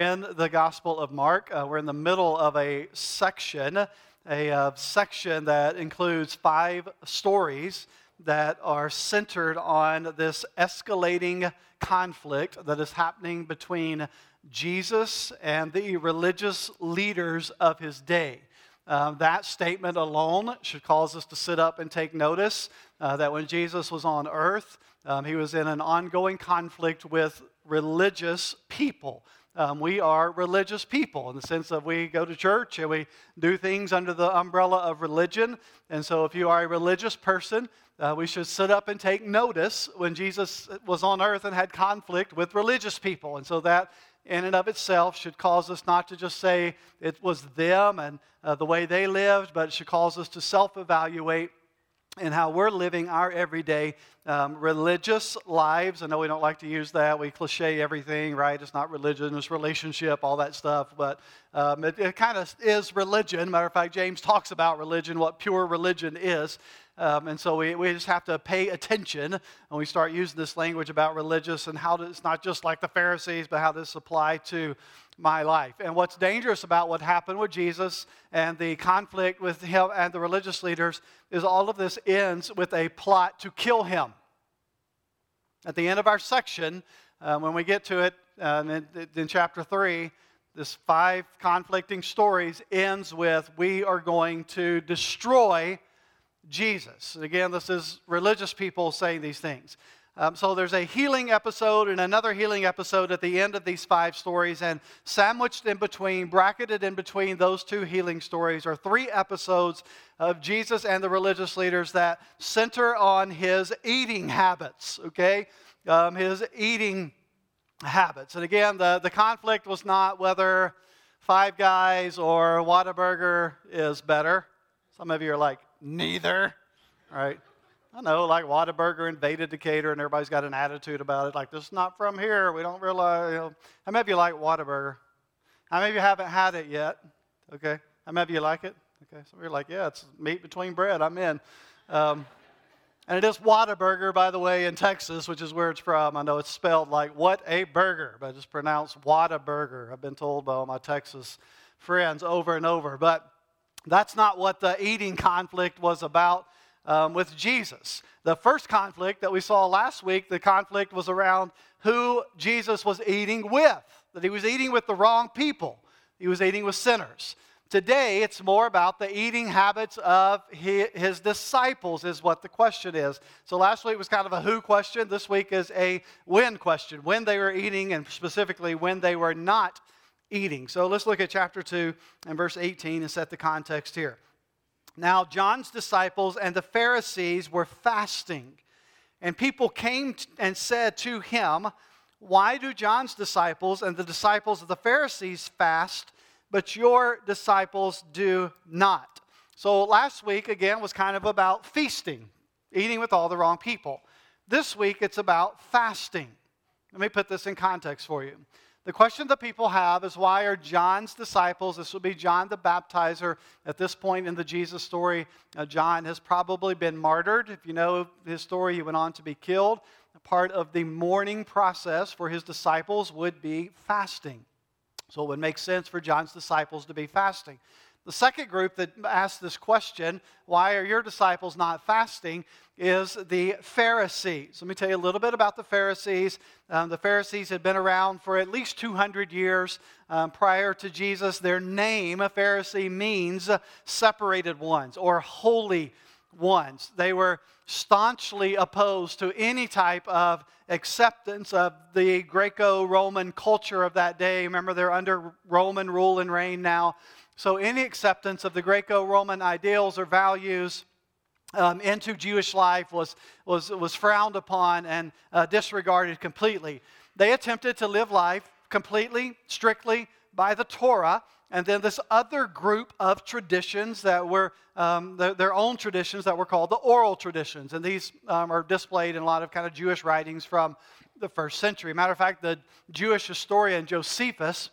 in the Gospel of Mark. Uh, we're in the middle of a section, a uh, section that includes five stories that are centered on this escalating conflict that is happening between Jesus and the religious leaders of his day. Uh, that statement alone should cause us to sit up and take notice uh, that when Jesus was on earth, um, he was in an ongoing conflict with religious people. Um, we are religious people in the sense that we go to church and we do things under the umbrella of religion. And so, if you are a religious person, uh, we should sit up and take notice when Jesus was on earth and had conflict with religious people. And so, that in and of itself should cause us not to just say it was them and uh, the way they lived, but it should cause us to self evaluate and how we're living our everyday um, religious lives. I know we don't like to use that. We cliche everything, right? It's not religion, it's relationship, all that stuff. But um, it, it kind of is religion. Matter of fact, James talks about religion, what pure religion is. Um, and so we, we just have to pay attention when we start using this language about religious and how it's not just like the Pharisees, but how this apply to my life. And what's dangerous about what happened with Jesus and the conflict with him and the religious leaders is all of this ends with a plot to kill him. At the end of our section, uh, when we get to it um, in, in chapter 3, this five conflicting stories ends with we are going to destroy Jesus. Again, this is religious people saying these things. Um, so there's a healing episode and another healing episode at the end of these five stories, and sandwiched in between, bracketed in between those two healing stories, are three episodes of Jesus and the religious leaders that center on his eating habits, okay? Um, his eating habits. And again, the, the conflict was not whether Five Guys or Whataburger is better. Some of you are like, neither, right? I know, like Whataburger invaded Decatur, and everybody's got an attitude about it. Like, this is not from here. We don't realize. You know. How many of you like Whataburger? How many of you haven't had it yet? Okay. How many of you like it? Okay. So we're like, yeah, it's meat between bread. I'm in. Um, and it is Whataburger, by the way, in Texas, which is where it's from. I know it's spelled like what a burger, but it's pronounced Whataburger. I've been told by all my Texas friends over and over. But that's not what the eating conflict was about um, with Jesus. The first conflict that we saw last week, the conflict was around who Jesus was eating with, that he was eating with the wrong people, he was eating with sinners. Today, it's more about the eating habits of his disciples, is what the question is. So, last week was kind of a who question. This week is a when question when they were eating, and specifically when they were not eating. So, let's look at chapter 2 and verse 18 and set the context here. Now, John's disciples and the Pharisees were fasting, and people came and said to him, Why do John's disciples and the disciples of the Pharisees fast, but your disciples do not? So, last week, again, was kind of about feasting, eating with all the wrong people. This week, it's about fasting. Let me put this in context for you. The question that people have is why are John's disciples, this would be John the Baptizer, at this point in the Jesus story, uh, John has probably been martyred. If you know his story, he went on to be killed. Part of the mourning process for his disciples would be fasting. So it would make sense for John's disciples to be fasting. The second group that asked this question, why are your disciples not fasting, is the Pharisees. Let me tell you a little bit about the Pharisees. Um, the Pharisees had been around for at least 200 years um, prior to Jesus. Their name, a Pharisee, means separated ones or holy ones. They were staunchly opposed to any type of acceptance of the Greco Roman culture of that day. Remember, they're under Roman rule and reign now. So, any acceptance of the Greco Roman ideals or values um, into Jewish life was, was, was frowned upon and uh, disregarded completely. They attempted to live life completely, strictly by the Torah, and then this other group of traditions that were um, the, their own traditions that were called the oral traditions. And these um, are displayed in a lot of kind of Jewish writings from the first century. Matter of fact, the Jewish historian Josephus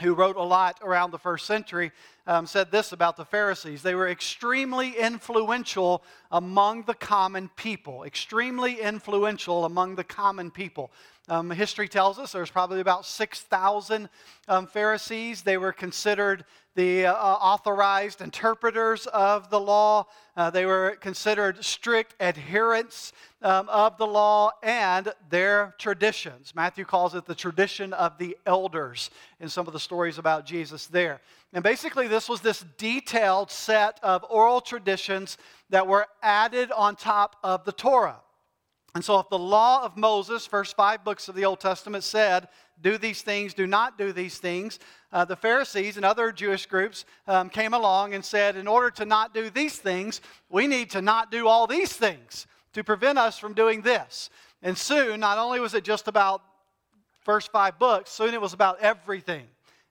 who wrote a lot around the first century, um, said this about the Pharisees they were extremely influential among the common people. Extremely influential among the common people. Um, history tells us there's probably about 6,000 um, Pharisees. They were considered the uh, authorized interpreters of the law. Uh, they were considered strict adherents um, of the law and their traditions. Matthew calls it the tradition of the elders in some of the stories about Jesus there. And basically, this was this detailed set of oral traditions that were added on top of the Torah. And so, if the law of Moses, first five books of the Old Testament, said, do these things, do not do these things, uh, the Pharisees and other Jewish groups um, came along and said, in order to not do these things, we need to not do all these things to prevent us from doing this. And soon, not only was it just about first five books, soon it was about everything.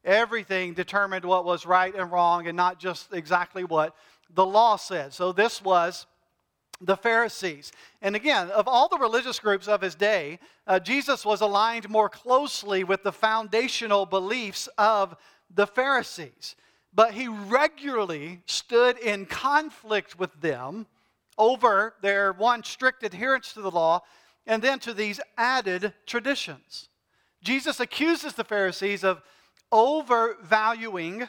Everything determined what was right and wrong and not just exactly what the law said. So, this was the Pharisees. And again, of all the religious groups of his day, uh, Jesus was aligned more closely with the foundational beliefs of the Pharisees. But he regularly stood in conflict with them over their one strict adherence to the law and then to these added traditions. Jesus accuses the Pharisees of overvaluing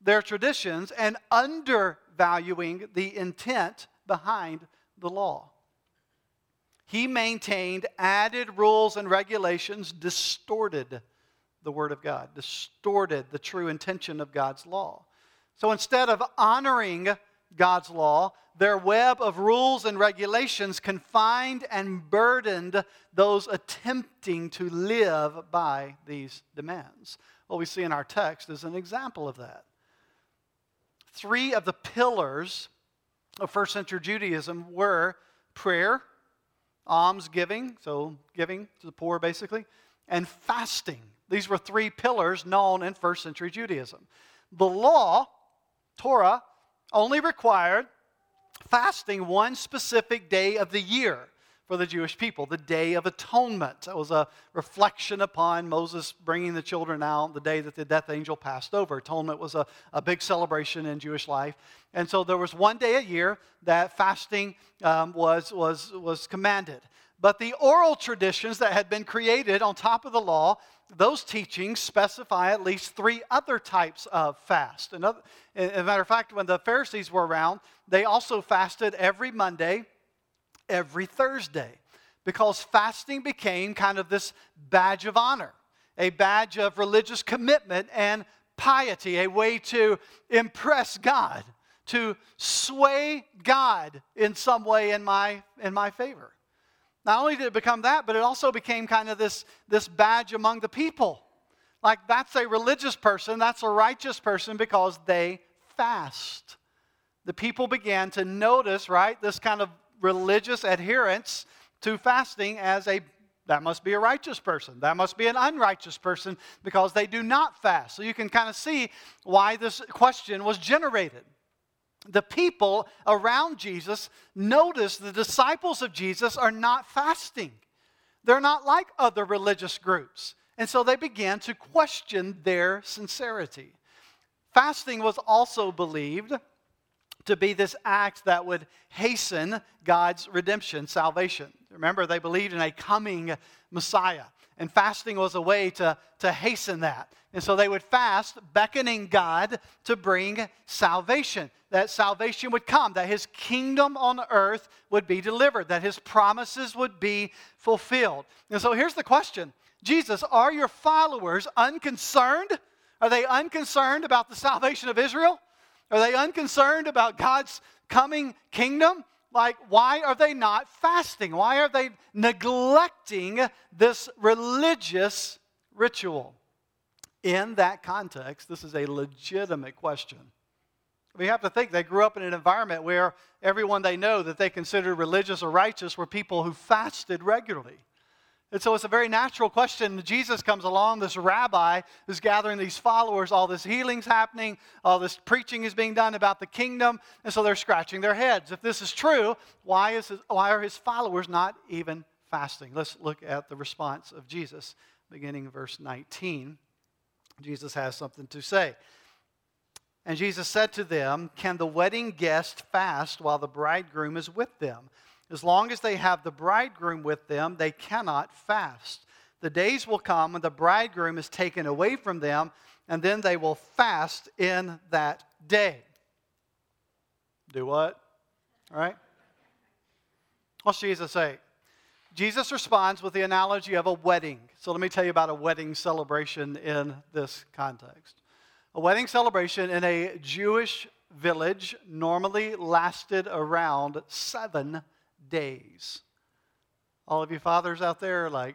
their traditions and undervaluing the intent behind the law. He maintained added rules and regulations, distorted the Word of God, distorted the true intention of God's law. So instead of honoring God's law, their web of rules and regulations confined and burdened those attempting to live by these demands. What we see in our text is an example of that. Three of the pillars of first century Judaism were prayer, alms giving, so giving to the poor basically, and fasting. These were three pillars known in first century Judaism. The law, Torah, only required fasting one specific day of the year for the Jewish people, the Day of Atonement. That was a reflection upon Moses bringing the children out the day that the death angel passed over. Atonement was a, a big celebration in Jewish life. And so there was one day a year that fasting um, was, was, was commanded. But the oral traditions that had been created on top of the law, those teachings specify at least three other types of fast. Another, as a matter of fact, when the Pharisees were around, they also fasted every Monday every Thursday because fasting became kind of this badge of honor, a badge of religious commitment and piety, a way to impress God, to sway God in some way in my, in my favor. Not only did it become that, but it also became kind of this, this badge among the people. Like that's a religious person, that's a righteous person because they fast. The people began to notice, right, this kind of religious adherence to fasting as a that must be a righteous person. That must be an unrighteous person because they do not fast. So you can kind of see why this question was generated. The people around Jesus notice the disciples of Jesus are not fasting. They're not like other religious groups. And so they began to question their sincerity. Fasting was also believed to be this act that would hasten God's redemption, salvation. Remember, they believed in a coming Messiah. And fasting was a way to, to hasten that. And so they would fast, beckoning God to bring salvation. That salvation would come, that his kingdom on earth would be delivered, that his promises would be fulfilled. And so here's the question Jesus, are your followers unconcerned? Are they unconcerned about the salvation of Israel? Are they unconcerned about God's coming kingdom? Like, why are they not fasting? Why are they neglecting this religious ritual? In that context, this is a legitimate question. We have to think they grew up in an environment where everyone they know that they considered religious or righteous were people who fasted regularly. And so it's a very natural question. Jesus comes along, this rabbi is gathering these followers, all this healing's happening, all this preaching is being done about the kingdom, and so they're scratching their heads. If this is true, why, is his, why are his followers not even fasting? Let's look at the response of Jesus, beginning verse 19. Jesus has something to say. And Jesus said to them, Can the wedding guest fast while the bridegroom is with them? As long as they have the bridegroom with them, they cannot fast. The days will come when the bridegroom is taken away from them, and then they will fast in that day. Do what? All right? What's Jesus say? Jesus responds with the analogy of a wedding. So let me tell you about a wedding celebration in this context. A wedding celebration in a Jewish village normally lasted around seven days. All of you fathers out there are like,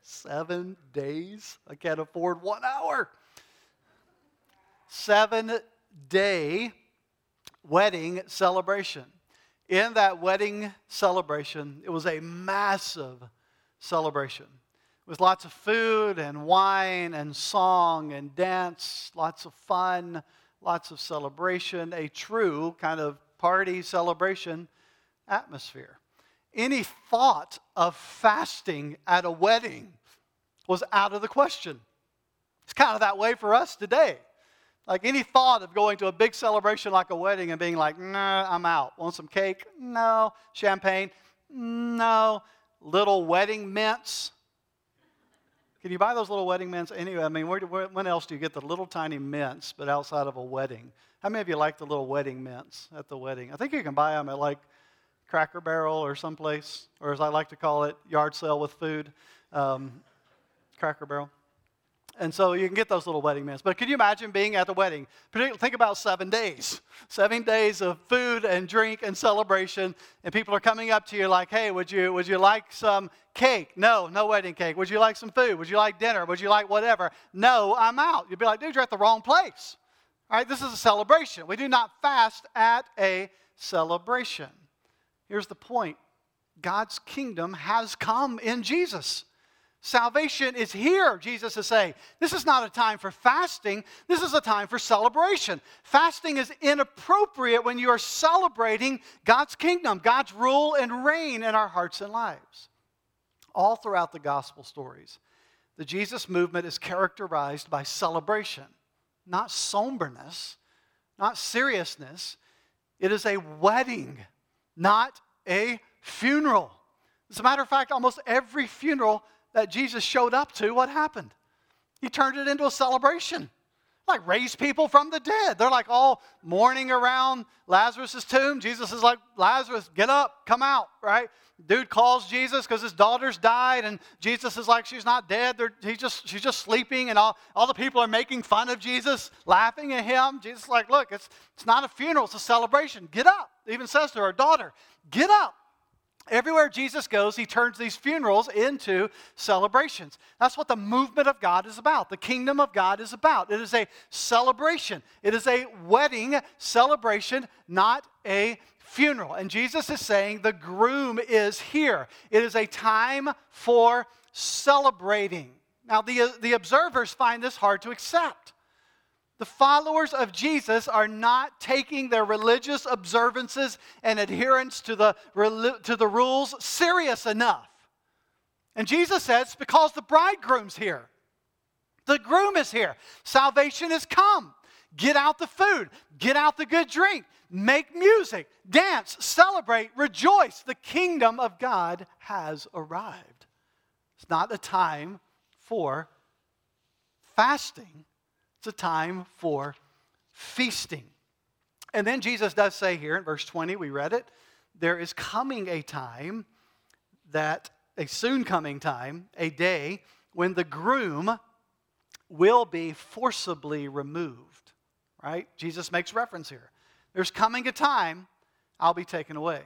seven days? I can't afford one hour. Seven day wedding celebration. In that wedding celebration, it was a massive celebration with lots of food and wine and song and dance, lots of fun, lots of celebration, a true kind of party celebration atmosphere. Any thought of fasting at a wedding was out of the question. It's kind of that way for us today. Like any thought of going to a big celebration like a wedding and being like, nah, I'm out. Want some cake? No. Champagne? No. Little wedding mints? Can you buy those little wedding mints? Anyway, I mean, where, where, when else do you get the little tiny mints, but outside of a wedding? How many of you like the little wedding mints at the wedding? I think you can buy them at like Cracker Barrel or someplace, or as I like to call it, yard sale with food. Um, Cracker Barrel. And so you can get those little wedding mints. But can you imagine being at the wedding? Think about seven days. Seven days of food and drink and celebration. And people are coming up to you like, hey, would you, would you like some cake? No, no wedding cake. Would you like some food? Would you like dinner? Would you like whatever? No, I'm out. You'd be like, dude, you're at the wrong place. All right, this is a celebration. We do not fast at a celebration. Here's the point God's kingdom has come in Jesus. Salvation is here, Jesus is saying. This is not a time for fasting. This is a time for celebration. Fasting is inappropriate when you are celebrating God's kingdom, God's rule and reign in our hearts and lives. All throughout the gospel stories, the Jesus movement is characterized by celebration, not somberness, not seriousness. It is a wedding, not a funeral. As a matter of fact, almost every funeral that Jesus showed up to, what happened? He turned it into a celebration. Like raised people from the dead. They're like all mourning around Lazarus' tomb. Jesus is like, Lazarus, get up, come out, right? Dude calls Jesus because his daughter's died, and Jesus is like, she's not dead. They're, he's just, she's just sleeping, and all, all the people are making fun of Jesus, laughing at him. Jesus is like, look, it's, it's not a funeral, it's a celebration. Get up. He even says to her daughter, get up. Everywhere Jesus goes, he turns these funerals into celebrations. That's what the movement of God is about. The kingdom of God is about. It is a celebration, it is a wedding celebration, not a funeral. And Jesus is saying the groom is here. It is a time for celebrating. Now, the, the observers find this hard to accept. The followers of Jesus are not taking their religious observances and adherence to the, to the rules serious enough. And Jesus says, because the bridegroom's here. The groom is here. Salvation has come. Get out the food, get out the good drink, make music, dance, celebrate, rejoice. The kingdom of God has arrived. It's not a time for fasting, it's a time for feasting. And then Jesus does say here in verse 20, we read it, there is coming a time that, a soon coming time, a day when the groom will be forcibly removed. Right? Jesus makes reference here. There's coming a time I'll be taken away.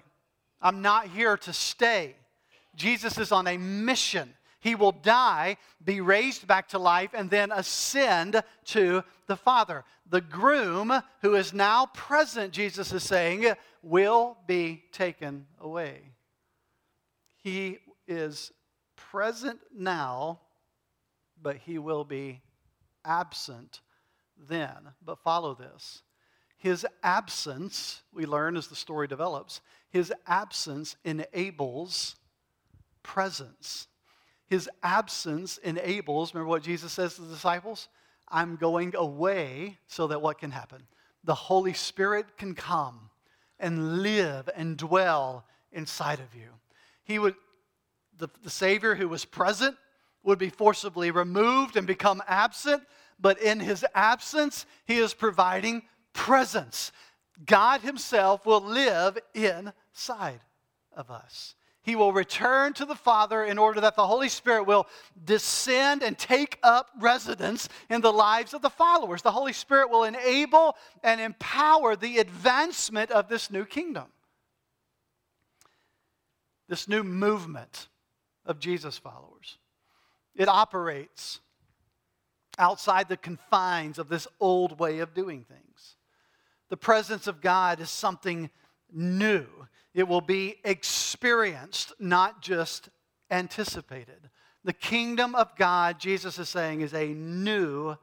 I'm not here to stay. Jesus is on a mission. He will die, be raised back to life, and then ascend to the Father. The groom, who is now present, Jesus is saying, will be taken away. He is present now, but he will be absent then. But follow this. His absence, we learn as the story develops, his absence enables presence. His absence enables, remember what Jesus says to the disciples? I'm going away so that what can happen? The Holy Spirit can come and live and dwell inside of you. He would, the, the Savior who was present would be forcibly removed and become absent, but in his absence, he is providing presence. God Himself will live inside of us. He will return to the Father in order that the Holy Spirit will descend and take up residence in the lives of the followers. The Holy Spirit will enable and empower the advancement of this new kingdom, this new movement of Jesus followers. It operates outside the confines of this old way of doing things. The presence of God is something new. It will be experienced, not just anticipated. The kingdom of God, Jesus is saying, is a new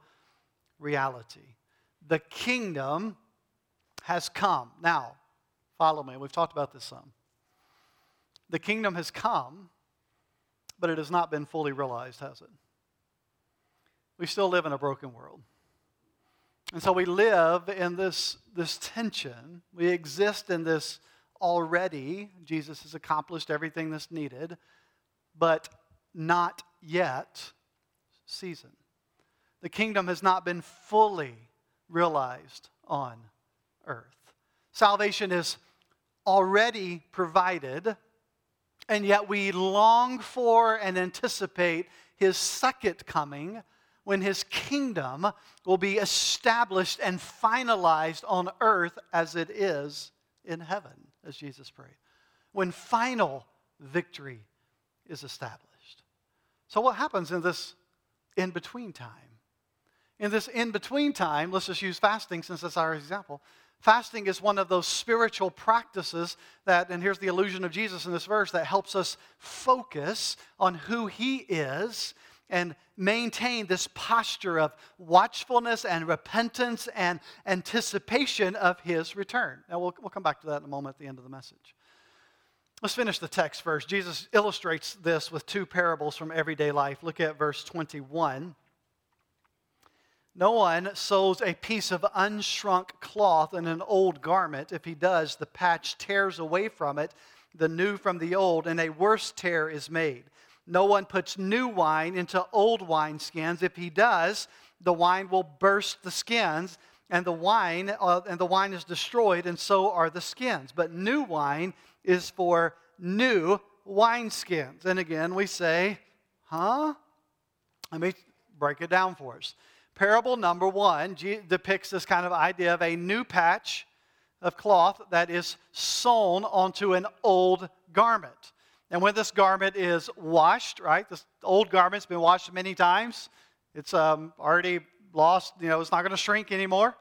reality. The kingdom has come. Now, follow me. We've talked about this some. The kingdom has come, but it has not been fully realized, has it? We still live in a broken world. And so we live in this, this tension. We exist in this already. Jesus has accomplished everything that's needed, but not yet season. The kingdom has not been fully realized on earth. Salvation is already provided, and yet we long for and anticipate his second coming when his kingdom will be established and finalized on earth as it is in heaven, as Jesus prayed. When final victory is established. So, what happens in this in between time? In this in between time, let's just use fasting since that's our example. Fasting is one of those spiritual practices that, and here's the allusion of Jesus in this verse, that helps us focus on who He is and maintain this posture of watchfulness and repentance and anticipation of his return. Now, we'll, we'll come back to that in a moment at the end of the message. Let's finish the text first. Jesus illustrates this with two parables from everyday life. Look at verse 21. No one sews a piece of unshrunk cloth in an old garment. If he does, the patch tears away from it, the new from the old, and a worse tear is made. No one puts new wine into old wineskins. If he does, the wine will burst the skins, and the wine uh, and the wine is destroyed, and so are the skins. But new wine is for new wineskins. And again, we say, huh? Let me break it down for us. Parable number one depicts this kind of idea of a new patch of cloth that is sewn onto an old garment. And when this garment is washed, right, this old garment's been washed many times, it's um, already lost, you know, it's not going to shrink anymore.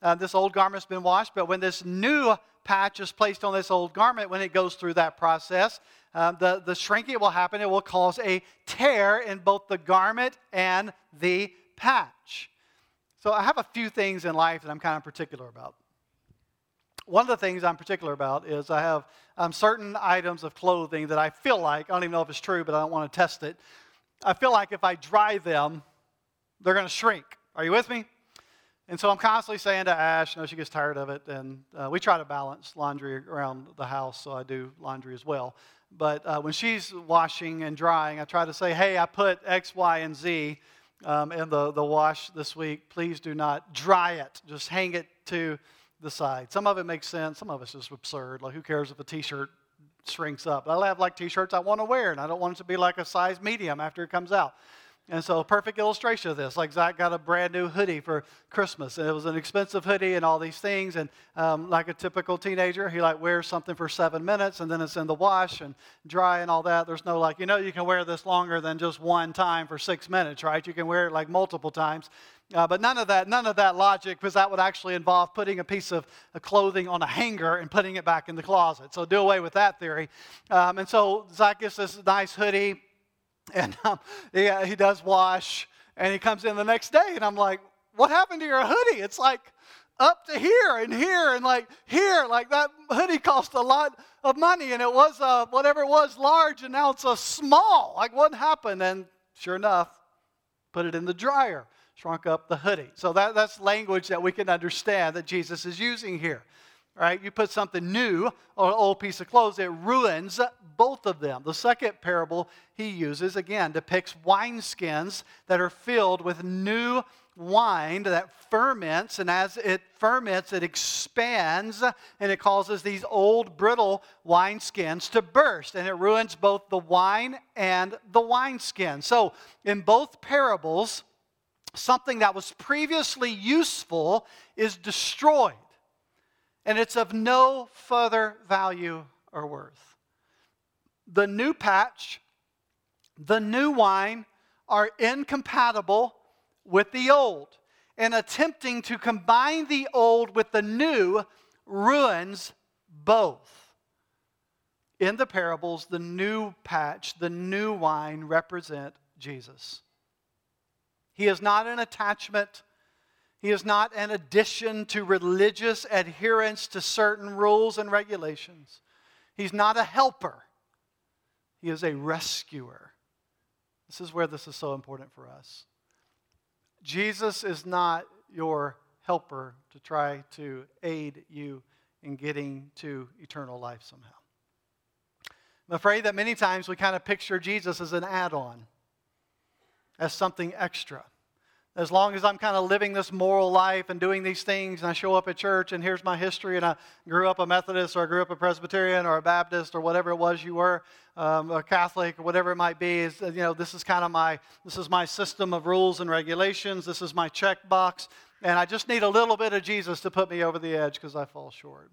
Uh, this old garment's been washed, but when this new patch is placed on this old garment, when it goes through that process, um, the, the shrinking will happen. It will cause a tear in both the garment and the patch. So I have a few things in life that I'm kind of particular about one of the things I'm particular about is I have um, certain items of clothing that I feel like, I don't even know if it's true, but I don't want to test it. I feel like if I dry them, they're going to shrink. Are you with me? And so I'm constantly saying to Ash, you know, she gets tired of it, and uh, we try to balance laundry around the house, so I do laundry as well. But uh, when she's washing and drying, I try to say, hey, I put X, Y, and Z um, in the, the wash this week. Please do not dry it. Just hang it to the side. Some of it makes sense, some of it's just absurd. Like, who cares if a t shirt shrinks up? I have like t shirts I want to wear, and I don't want it to be like a size medium after it comes out. And so, a perfect illustration of this. Like, Zach got a brand new hoodie for Christmas, and it was an expensive hoodie and all these things. And um, like a typical teenager, he like wears something for seven minutes, and then it's in the wash and dry and all that. There's no like, you know, you can wear this longer than just one time for six minutes, right? You can wear it like multiple times. Uh, but none of that, none of that logic, because that would actually involve putting a piece of clothing on a hanger and putting it back in the closet. So do away with that theory. Um, and so Zach gets this nice hoodie, and um, he, uh, he does wash, and he comes in the next day, and I'm like, "What happened to your hoodie? It's like up to here and here and like here. Like that hoodie cost a lot of money, and it was a, whatever it was large, and now it's a small. Like what happened? And sure enough, put it in the dryer." shrunk up the hoodie. So that, that's language that we can understand that Jesus is using here. Right? You put something new on an old piece of clothes, it ruins both of them. The second parable he uses, again, depicts wineskins that are filled with new wine that ferments, and as it ferments, it expands and it causes these old, brittle wineskins to burst, and it ruins both the wine and the wineskin. So, in both parables, something that was previously useful is destroyed, and it's of no further value or worth. The new patch, the new wine are incompatible with the old. And attempting to combine the old with the new ruins both. In the parables, the new patch, the new wine represent Jesus. He is not an attachment. He is not an addition to religious adherence to certain rules and regulations. He's not a helper. He is a rescuer. This is where this is so important for us. Jesus is not your helper to try to aid you in getting to eternal life somehow. I'm afraid that many times we kind of picture Jesus as an add on, as something extra as long as I'm kind of living this moral life and doing these things, and I show up at church, and here's my history, and I grew up a Methodist, or I grew up a Presbyterian, or a Baptist, or whatever it was you were, um, a Catholic, or whatever it might be, is you know this is kind of my this is my system of rules and regulations. This is my check box, and I just need a little bit of Jesus to put me over the edge because I fall short.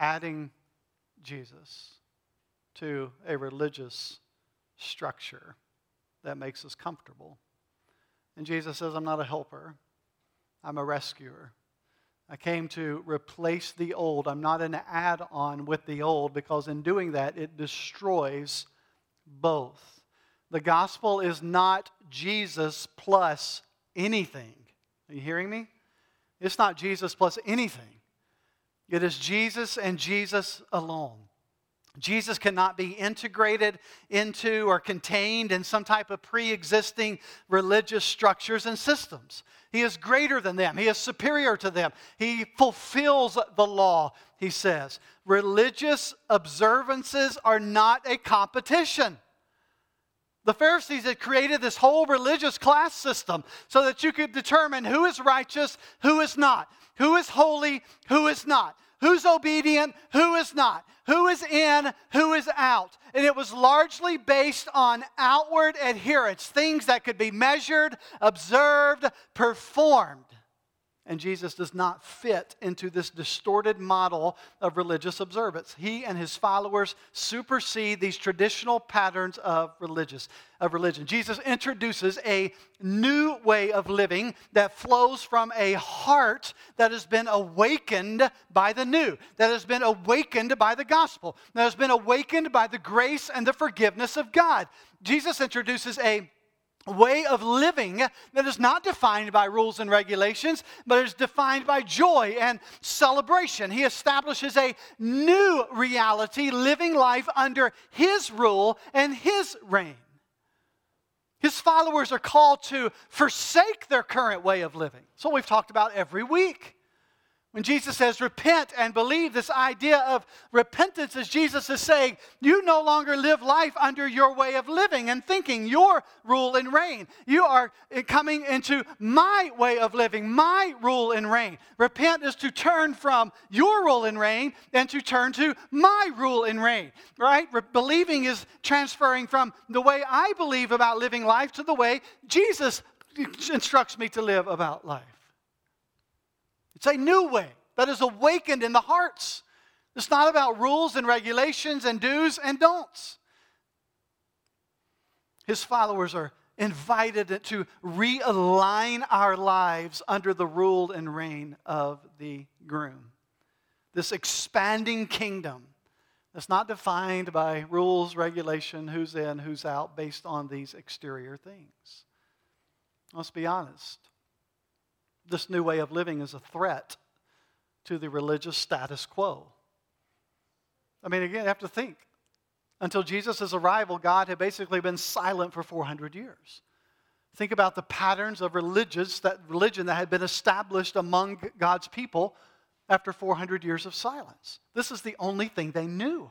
Adding Jesus to a religious structure that makes us comfortable and Jesus says, I'm not a helper, I'm a rescuer. I came to replace the old. I'm not an add on with the old because in doing that, it destroys both. The gospel is not Jesus plus anything. Are you hearing me? It's not Jesus plus anything. It is Jesus and Jesus alone. Jesus cannot be integrated into or contained in some type of pre existing religious structures and systems. He is greater than them, He is superior to them. He fulfills the law, he says. Religious observances are not a competition. The Pharisees had created this whole religious class system so that you could determine who is righteous, who is not, who is holy, who is not who's obedient, who is not, who is in, who is out. And it was largely based on outward adherence, things that could be measured, observed, performed. And Jesus does not fit into this distorted model of religious observance. He and his followers supersede these traditional patterns of religious of religion. Jesus introduces a new way of living that flows from a heart that has been awakened by the new, that has been awakened by the gospel, that has been awakened by the grace and the forgiveness of God. Jesus introduces a way of living that is not defined by rules and regulations, but is defined by joy and celebration. He establishes a new reality, living life under His rule and His reign. His followers are called to forsake their current way of living. That's what we've talked about every week. When Jesus says repent and believe, this idea of repentance is Jesus is saying, you no longer live life under your way of living and thinking, your rule and reign. You are coming into my way of living, my rule and reign. Repent is to turn from your rule and reign and to turn to my rule and reign, right? Re- believing is transferring from the way I believe about living life to the way Jesus instructs me to live about life. It's a new way that is awakened in the hearts. It's not about rules and regulations and do's and don'ts. His followers are invited to realign our lives under the rule and reign of the groom. This expanding kingdom that's not defined by rules, regulation, who's in, who's out, based on these exterior things. Let's be honest this new way of living is a threat to the religious status quo. I mean, again, you have to think. Until Jesus' arrival, God had basically been silent for 400 years. Think about the patterns of religious, that religion that had been established among God's people after 400 years of silence. This is the only thing they knew.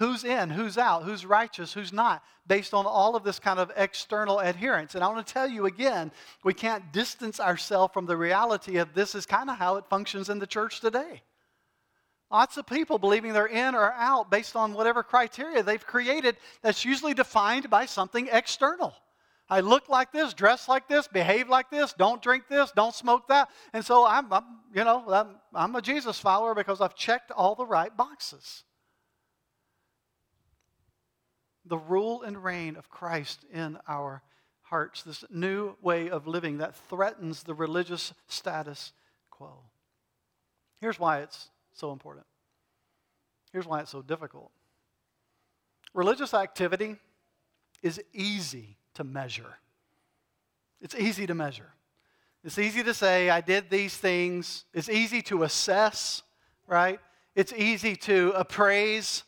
Who's in, who's out, who's righteous, who's not, based on all of this kind of external adherence. And I want to tell you again, we can't distance ourselves from the reality of this is kind of how it functions in the church today. Lots of people believing they're in or out based on whatever criteria they've created that's usually defined by something external. I look like this, dress like this, behave like this, don't drink this, don't smoke that. And so I'm, I'm you know, I'm, I'm a Jesus follower because I've checked all the right boxes. The rule and reign of Christ in our hearts, this new way of living that threatens the religious status quo. Here's why it's so important. Here's why it's so difficult. Religious activity is easy to measure. It's easy to measure. It's easy to say, I did these things. It's easy to assess, right? It's easy to appraise.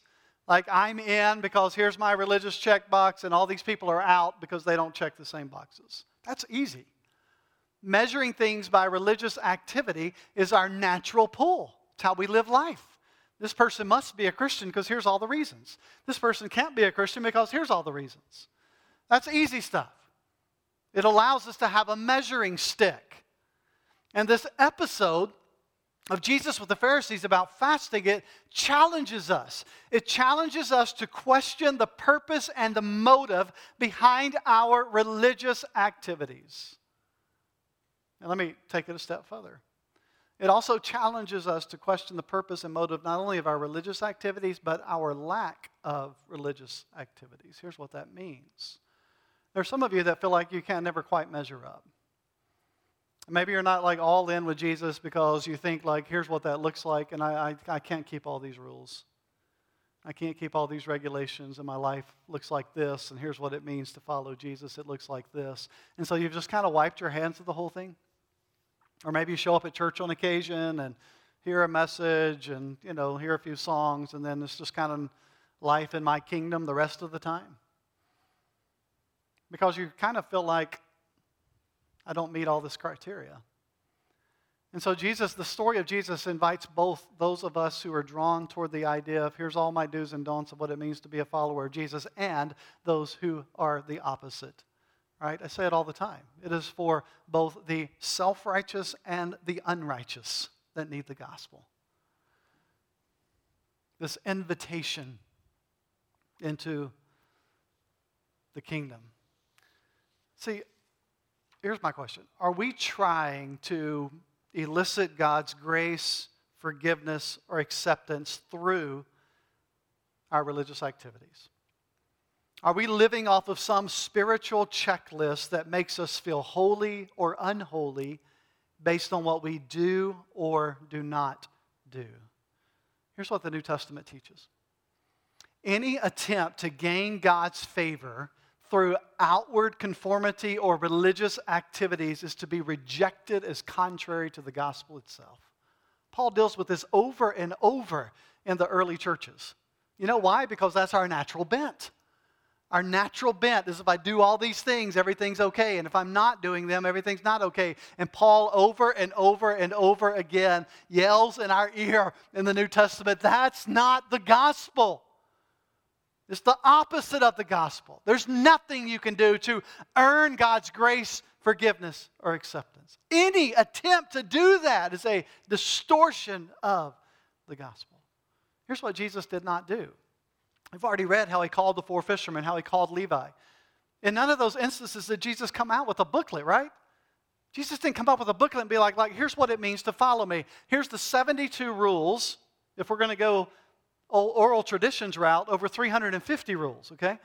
Like, I'm in because here's my religious checkbox, and all these people are out because they don't check the same boxes. That's easy. Measuring things by religious activity is our natural pull. It's how we live life. This person must be a Christian because here's all the reasons. This person can't be a Christian because here's all the reasons. That's easy stuff. It allows us to have a measuring stick. And this episode of Jesus with the Pharisees about fasting, it challenges us. It challenges us to question the purpose and the motive behind our religious activities. And let me take it a step further. It also challenges us to question the purpose and motive not only of our religious activities, but our lack of religious activities. Here's what that means there's some of you that feel like you can never quite measure up. Maybe you're not like all in with Jesus because you think like, here's what that looks like, and I, I, I can't keep all these rules. I can't keep all these regulations, and my life looks like this, and here's what it means to follow Jesus. It looks like this. And so you've just kind of wiped your hands of the whole thing. Or maybe you show up at church on occasion and hear a message and, you know, hear a few songs, and then it's just kind of life in my kingdom the rest of the time because you kind of feel like I don't meet all this criteria. And so, Jesus, the story of Jesus invites both those of us who are drawn toward the idea of here's all my do's and don'ts of what it means to be a follower of Jesus, and those who are the opposite. Right? I say it all the time. It is for both the self righteous and the unrighteous that need the gospel. This invitation into the kingdom. See, here's my question Are we trying to elicit God's grace, forgiveness, or acceptance through our religious activities? Are we living off of some spiritual checklist that makes us feel holy or unholy based on what we do or do not do? Here's what the New Testament teaches any attempt to gain God's favor through outward conformity or religious activities is to be rejected as contrary to the gospel itself. Paul deals with this over and over in the early churches. You know why? Because that's our natural bent. Our natural bent is if I do all these things, everything's okay. And if I'm not doing them, everything's not okay. And Paul, over and over and over again, yells in our ear in the New Testament that's not the gospel. It's the opposite of the gospel. There's nothing you can do to earn God's grace, forgiveness, or acceptance. Any attempt to do that is a distortion of the gospel. Here's what Jesus did not do. We've already read how he called the four fishermen, how he called Levi. In none of those instances did Jesus come out with a booklet, right? Jesus didn't come up with a booklet and be like, like here's what it means to follow me. Here's the 72 rules. If we're going to go oral traditions route over 350 rules, okay?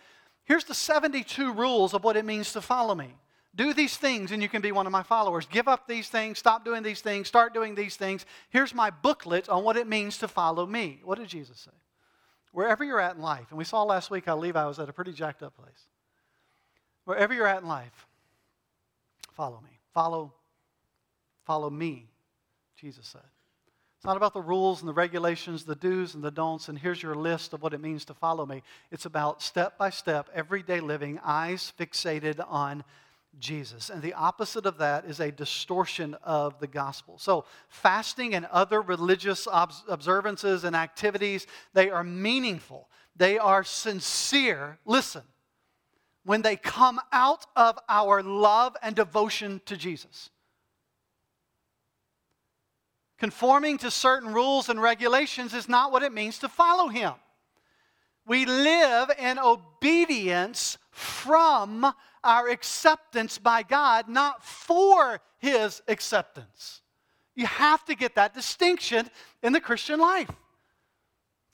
Here's the 72 rules of what it means to follow me. Do these things and you can be one of my followers. Give up these things, stop doing these things, start doing these things. Here's my booklet on what it means to follow me. What did Jesus say? Wherever you're at in life, and we saw last week how Levi was at a pretty jacked up place. Wherever you're at in life, follow me. Follow, follow me, Jesus said. It's not about the rules and the regulations, the do's and the don'ts, and here's your list of what it means to follow me. It's about step by step, everyday living, eyes fixated on Jesus. And the opposite of that is a distortion of the gospel. So, fasting and other religious observances and activities, they are meaningful. They are sincere. Listen, when they come out of our love and devotion to Jesus. Conforming to certain rules and regulations is not what it means to follow Him. We live in obedience from our acceptance by God, not for His acceptance. You have to get that distinction in the Christian life.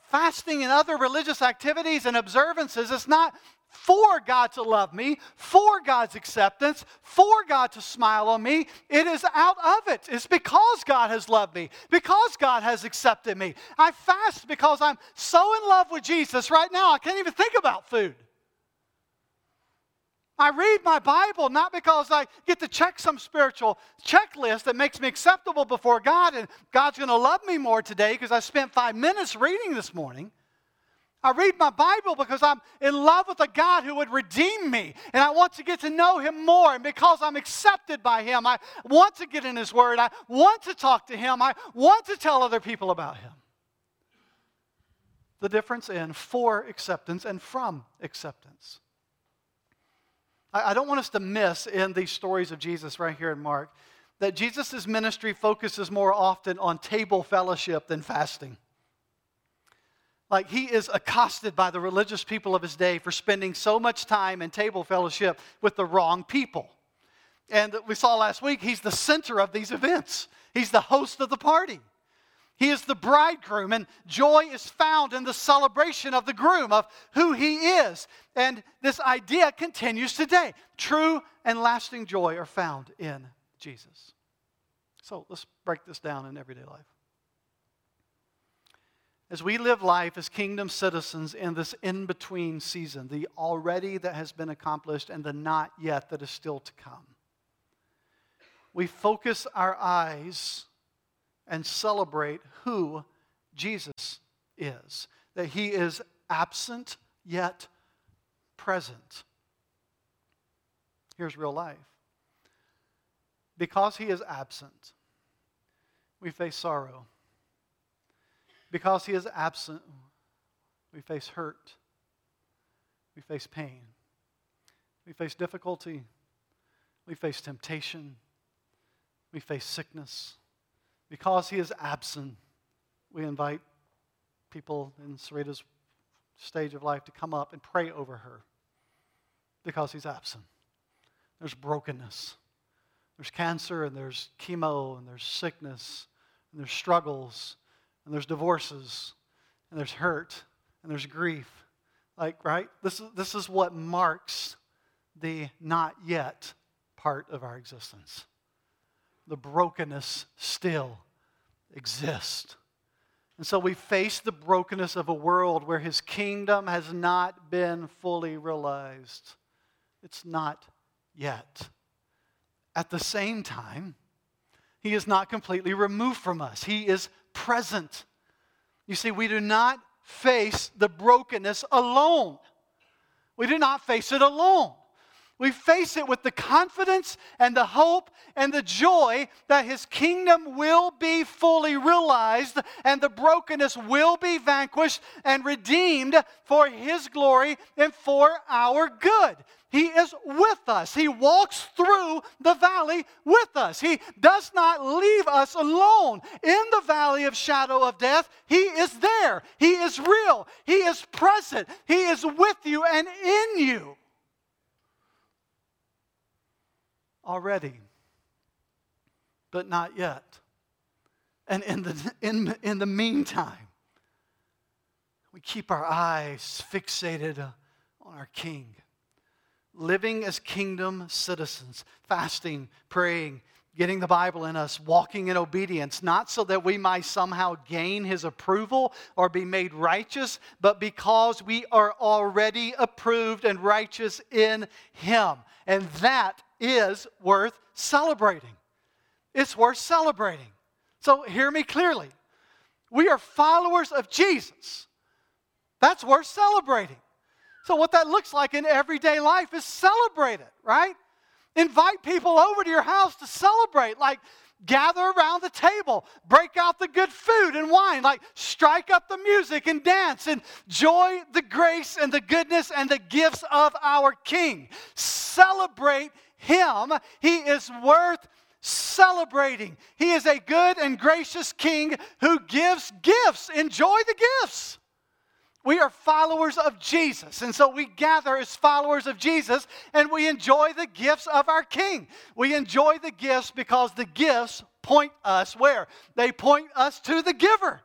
Fasting and other religious activities and observances is not for God to love me, for God's acceptance, for God to smile on me. It is out of it. It's because God has loved me, because God has accepted me. I fast because I'm so in love with Jesus right now, I can't even think about food. I read my Bible not because I get to check some spiritual checklist that makes me acceptable before God and God's going to love me more today because I spent five minutes reading this morning. I read my Bible because I'm in love with a God who would redeem me. And I want to get to know Him more. And because I'm accepted by Him, I want to get in His Word. I want to talk to Him. I want to tell other people about Him. The difference in for acceptance and from acceptance. I don't want us to miss in these stories of Jesus right here in Mark that Jesus' ministry focuses more often on table fellowship than fasting. Like he is accosted by the religious people of his day for spending so much time in table fellowship with the wrong people. And we saw last week, he's the center of these events, he's the host of the party. He is the bridegroom, and joy is found in the celebration of the groom, of who he is. And this idea continues today. True and lasting joy are found in Jesus. So let's break this down in everyday life as we live life as kingdom citizens in this in between season, the already that has been accomplished and the not yet that is still to come, we focus our eyes and celebrate who Jesus is. That he is absent yet present. Here's real life. Because he is absent, we face sorrow because he is absent, we face hurt, we face pain, we face difficulty, we face temptation, we face sickness. Because he is absent, we invite people in Sarita's stage of life to come up and pray over her because he's absent. There's brokenness. There's cancer and there's chemo and there's sickness and there's struggles and there's divorces, and there's hurt, and there's grief. Like, right? This is, this is what marks the not yet part of our existence. The brokenness still exists. And so we face the brokenness of a world where his kingdom has not been fully realized. It's not yet. At the same time, he is not completely removed from us. He is present. You see, we do not face the brokenness alone. We do not face it alone. We face it with the confidence and the hope and the joy that His kingdom will be fully realized and the brokenness will be vanquished and redeemed for His glory and for our good. He is with us. He walks through the valley with us. He does not leave us alone in the valley of shadow of death. He is there. He is real. He is present. He is with you and in you. Already, but not yet. And in the, in, in the meantime, we keep our eyes fixated on our King living as kingdom citizens, fasting, praying, getting the Bible in us, walking in obedience, not so that we might somehow gain his approval or be made righteous, but because we are already approved and righteous in him. And that is worth celebrating. It's worth celebrating. So hear me clearly. We are followers of Jesus. That's worth celebrating. So, what that looks like in everyday life is celebrate it, right? Invite people over to your house to celebrate. Like, gather around the table, break out the good food and wine, like strike up the music and dance, and enjoy the grace and the goodness and the gifts of our King. Celebrate Him. He is worth celebrating. He is a good and gracious King who gives gifts. Enjoy the gifts. We are followers of Jesus. And so we gather as followers of Jesus and we enjoy the gifts of our King. We enjoy the gifts because the gifts point us where? They point us to the giver.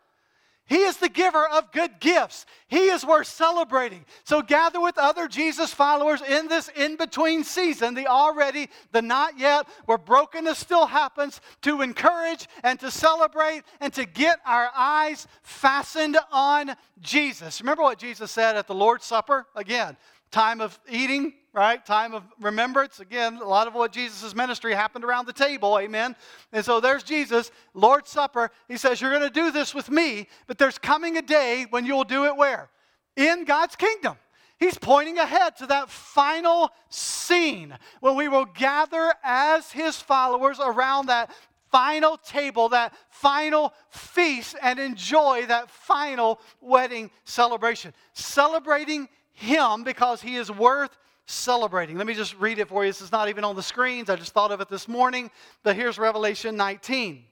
He is the giver of good gifts. He is worth celebrating. So gather with other Jesus followers in this in between season, the already, the not yet, where brokenness still happens, to encourage and to celebrate and to get our eyes fastened on Jesus. Remember what Jesus said at the Lord's Supper? Again, time of eating, right? Time of remembrance. Again, a lot of what Jesus' ministry happened around the table, amen. And so there's Jesus, Lord's Supper. He says, You're going to do this with me, but there's coming a day when you will do it where? In God's kingdom. He's pointing ahead to that final scene when we will gather as his followers around that final table, that final feast, and enjoy that final wedding celebration. Celebrating him because he is worth celebrating. Let me just read it for you. This is not even on the screens. I just thought of it this morning. But here's Revelation 19.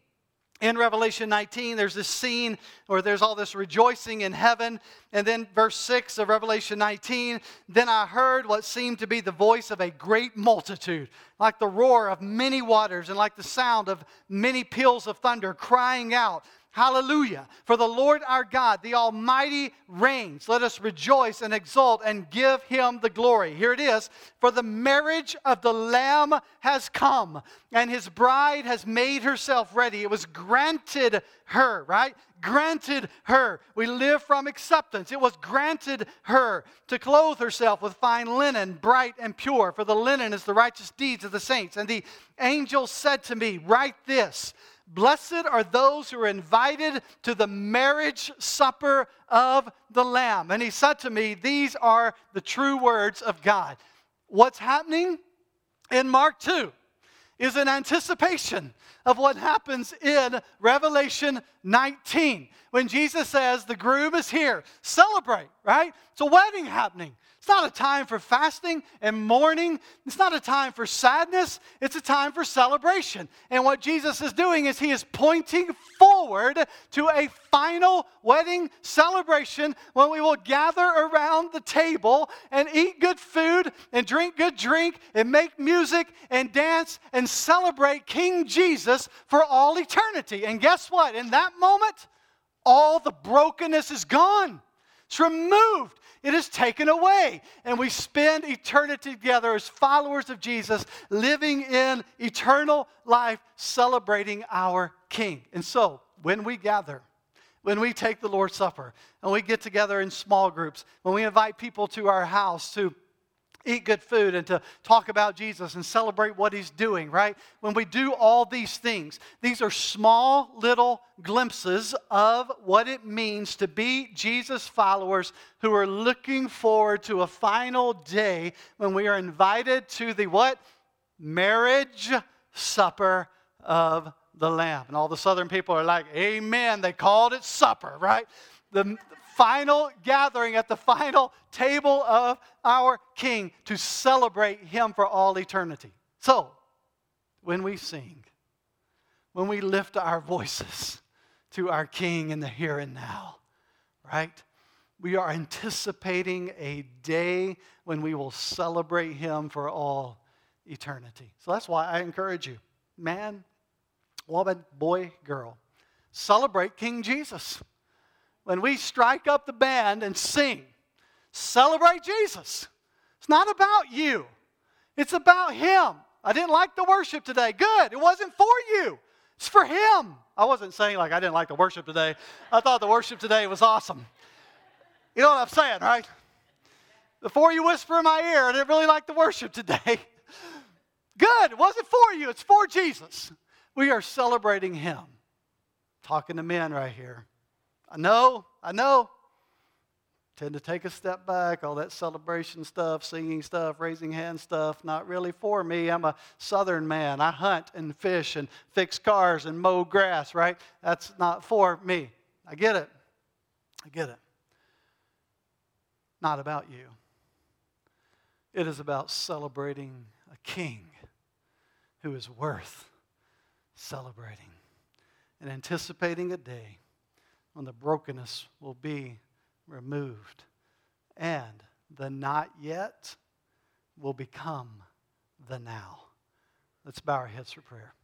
In Revelation 19, there's this scene where there's all this rejoicing in heaven. And then, verse 6 of Revelation 19, then I heard what seemed to be the voice of a great multitude, like the roar of many waters and like the sound of many peals of thunder, crying out, Hallelujah. For the Lord our God, the Almighty, reigns. Let us rejoice and exult and give him the glory. Here it is. For the marriage of the Lamb has come, and his bride has made herself ready. It was granted her, right? Granted her. We live from acceptance. It was granted her to clothe herself with fine linen, bright and pure. For the linen is the righteous deeds of the saints. And the angel said to me, Write this Blessed are those who are invited to the marriage supper of the Lamb. And he said to me, These are the true words of God. What's happening in Mark 2 is an anticipation of what happens in Revelation 19 when Jesus says, The groom is here. Celebrate, right? It's a wedding happening. It's not a time for fasting and mourning. It's not a time for sadness. It's a time for celebration. And what Jesus is doing is he is pointing forward to a final wedding celebration when we will gather around the table and eat good food and drink good drink and make music and dance and celebrate King Jesus for all eternity. And guess what? In that moment, all the brokenness is gone. It's removed. It is taken away. And we spend eternity together as followers of Jesus, living in eternal life, celebrating our King. And so, when we gather, when we take the Lord's Supper, and we get together in small groups, when we invite people to our house to eat good food and to talk about Jesus and celebrate what he's doing, right? When we do all these things, these are small little glimpses of what it means to be Jesus followers who are looking forward to a final day when we are invited to the what? Marriage supper of the Lamb. And all the southern people are like, Amen. They called it supper, right? The, final gathering at the final table of our King to celebrate Him for all eternity. So, when we sing, when we lift our voices to our King in the here and now, right? We are anticipating a day when we will celebrate Him for all eternity. So that's why I encourage you, man, woman, boy, girl, celebrate King Jesus when we strike up the band and sing, celebrate Jesus. It's not about you, it's about Him. I didn't like the worship today. Good. It wasn't for you, it's for Him. I wasn't saying like I didn't like the worship today. I thought the worship today was awesome. You know what I'm saying, right? Before you whisper in my ear, I didn't really like the worship today. Good. It wasn't for you, it's for Jesus. We are celebrating Him. Talking to men right here. I know, I know. tend to take a step back. All that celebration stuff, singing stuff, raising hand stuff, not really for me. I'm a southern man. I hunt and fish and fix cars and mow grass, right? That's not for me. I get it. I get it. Not about you. It is about celebrating a king who is worth celebrating and anticipating a day when the brokenness will be removed and the not yet will become the now. Let's bow our heads for prayer.